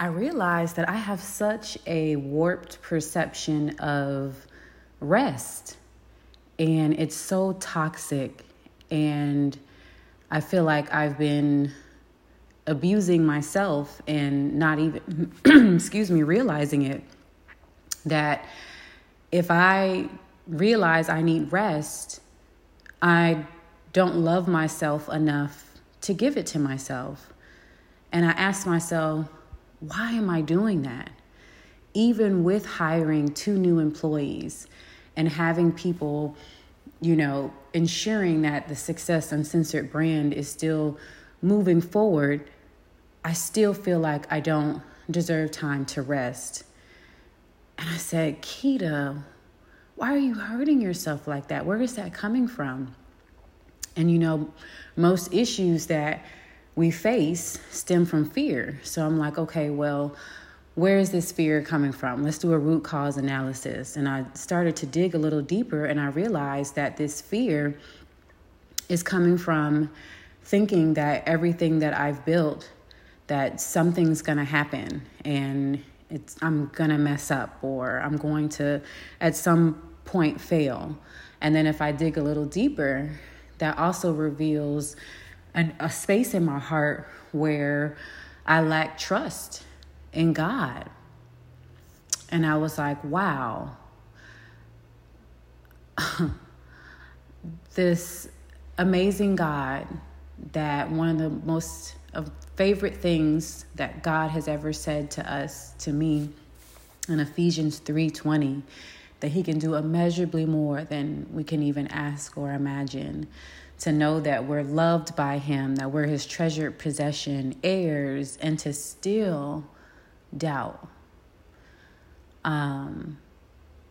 I realized that I have such a warped perception of rest. And it's so toxic. And I feel like I've been abusing myself and not even, excuse me, realizing it. That if I realize I need rest, I don't love myself enough to give it to myself. And I ask myself, why am I doing that? Even with hiring two new employees and having people, you know, ensuring that the Success Uncensored brand is still moving forward, I still feel like I don't deserve time to rest. And I said, Keita, why are you hurting yourself like that? Where is that coming from? And you know, most issues that we face stem from fear. So I'm like, okay, well, where is this fear coming from? Let's do a root cause analysis. And I started to dig a little deeper and I realized that this fear is coming from thinking that everything that I've built that something's going to happen and it's I'm going to mess up or I'm going to at some point fail. And then if I dig a little deeper, that also reveals an, a space in my heart where I lack trust in God. And I was like, wow, this amazing God that one of the most of favorite things that God has ever said to us, to me, in Ephesians 3:20, that he can do immeasurably more than we can even ask or imagine to know that we're loved by Him, that we're His treasured possession, heirs, and to still doubt. Um,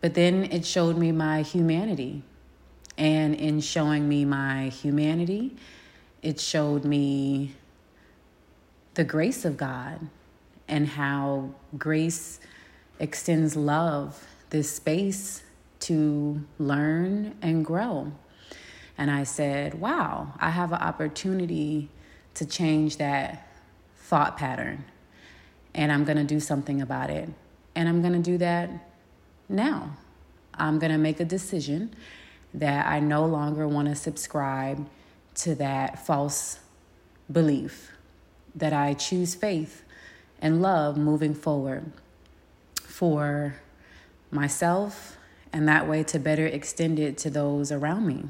but then it showed me my humanity. And in showing me my humanity, it showed me the grace of God and how grace extends love, this space to learn and grow. And I said, wow, I have an opportunity to change that thought pattern. And I'm going to do something about it. And I'm going to do that now. I'm going to make a decision that I no longer want to subscribe to that false belief, that I choose faith and love moving forward for myself and that way to better extend it to those around me.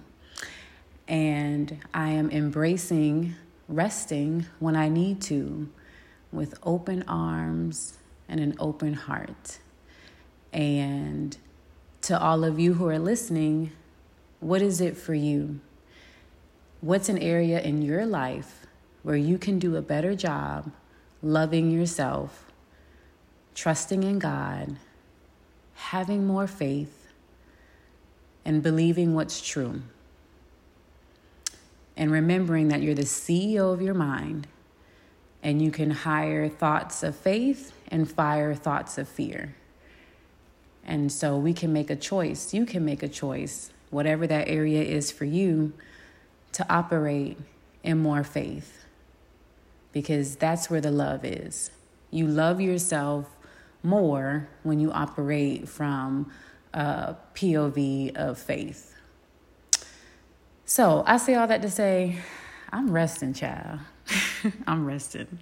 And I am embracing resting when I need to with open arms and an open heart. And to all of you who are listening, what is it for you? What's an area in your life where you can do a better job loving yourself, trusting in God, having more faith, and believing what's true? and remembering that you're the CEO of your mind and you can hire thoughts of faith and fire thoughts of fear. And so we can make a choice. You can make a choice, whatever that area is for you, to operate in more faith because that's where the love is. You love yourself more when you operate from a POV of faith. So I say all that to say, I'm resting, child. I'm resting.